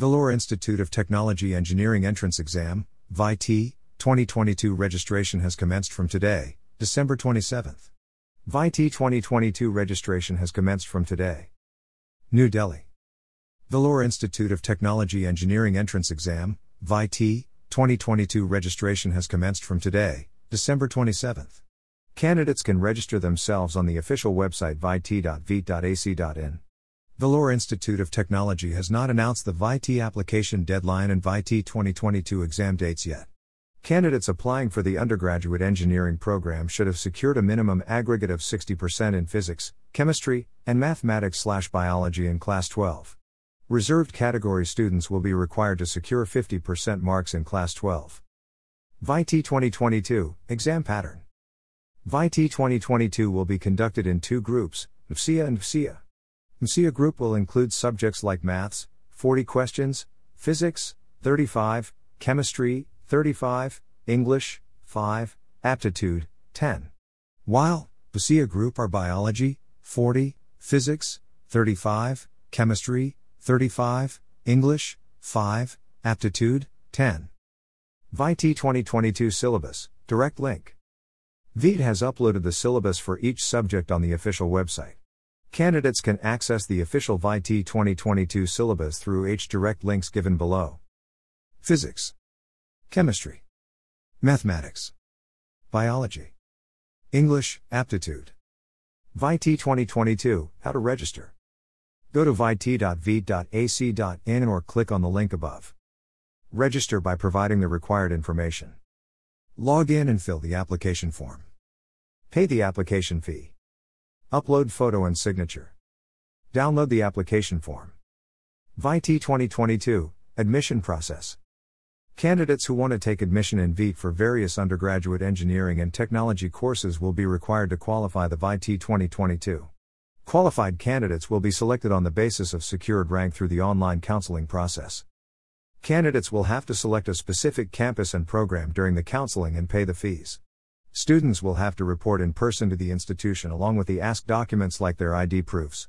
Vellore Institute of Technology Engineering Entrance Exam, VIT, 2022 registration has commenced from today, December 27th. VIT 2022 registration has commenced from today. New Delhi. Vellore Institute of Technology Engineering Entrance Exam, VIT, 2022 registration has commenced from today, December 27th. Candidates can register themselves on the official website vit.veet.ac.in. Vellore Institute of Technology has not announced the VIT application deadline and VIT 2022 exam dates yet. Candidates applying for the undergraduate engineering program should have secured a minimum aggregate of 60% in physics, chemistry, and mathematics/biology in class 12. Reserved category students will be required to secure 50% marks in class 12. VIT 2022 exam pattern. VIT 2022 will be conducted in two groups, VSEA and VSEA. MSEA group will include subjects like maths, 40 questions, physics, 35, chemistry, 35, English, 5, aptitude, 10. While VSEA group are biology, 40, physics, 35, chemistry, 35, English, 5, aptitude, 10. VIT 2022 syllabus, direct link. VIT has uploaded the syllabus for each subject on the official website. Candidates can access the official VIT 2022 syllabus through H direct links given below. Physics, Chemistry, Mathematics, Biology, English, Aptitude. VIT 2022 How to register. Go to vit.veet.ac.in or click on the link above. Register by providing the required information. Log in and fill the application form. Pay the application fee. Upload photo and signature. Download the application form. VIT 2022 Admission Process. Candidates who want to take admission in VIT for various undergraduate engineering and technology courses will be required to qualify the VIT 2022. Qualified candidates will be selected on the basis of secured rank through the online counseling process. Candidates will have to select a specific campus and program during the counseling and pay the fees. Students will have to report in person to the institution along with the asked documents like their ID proofs.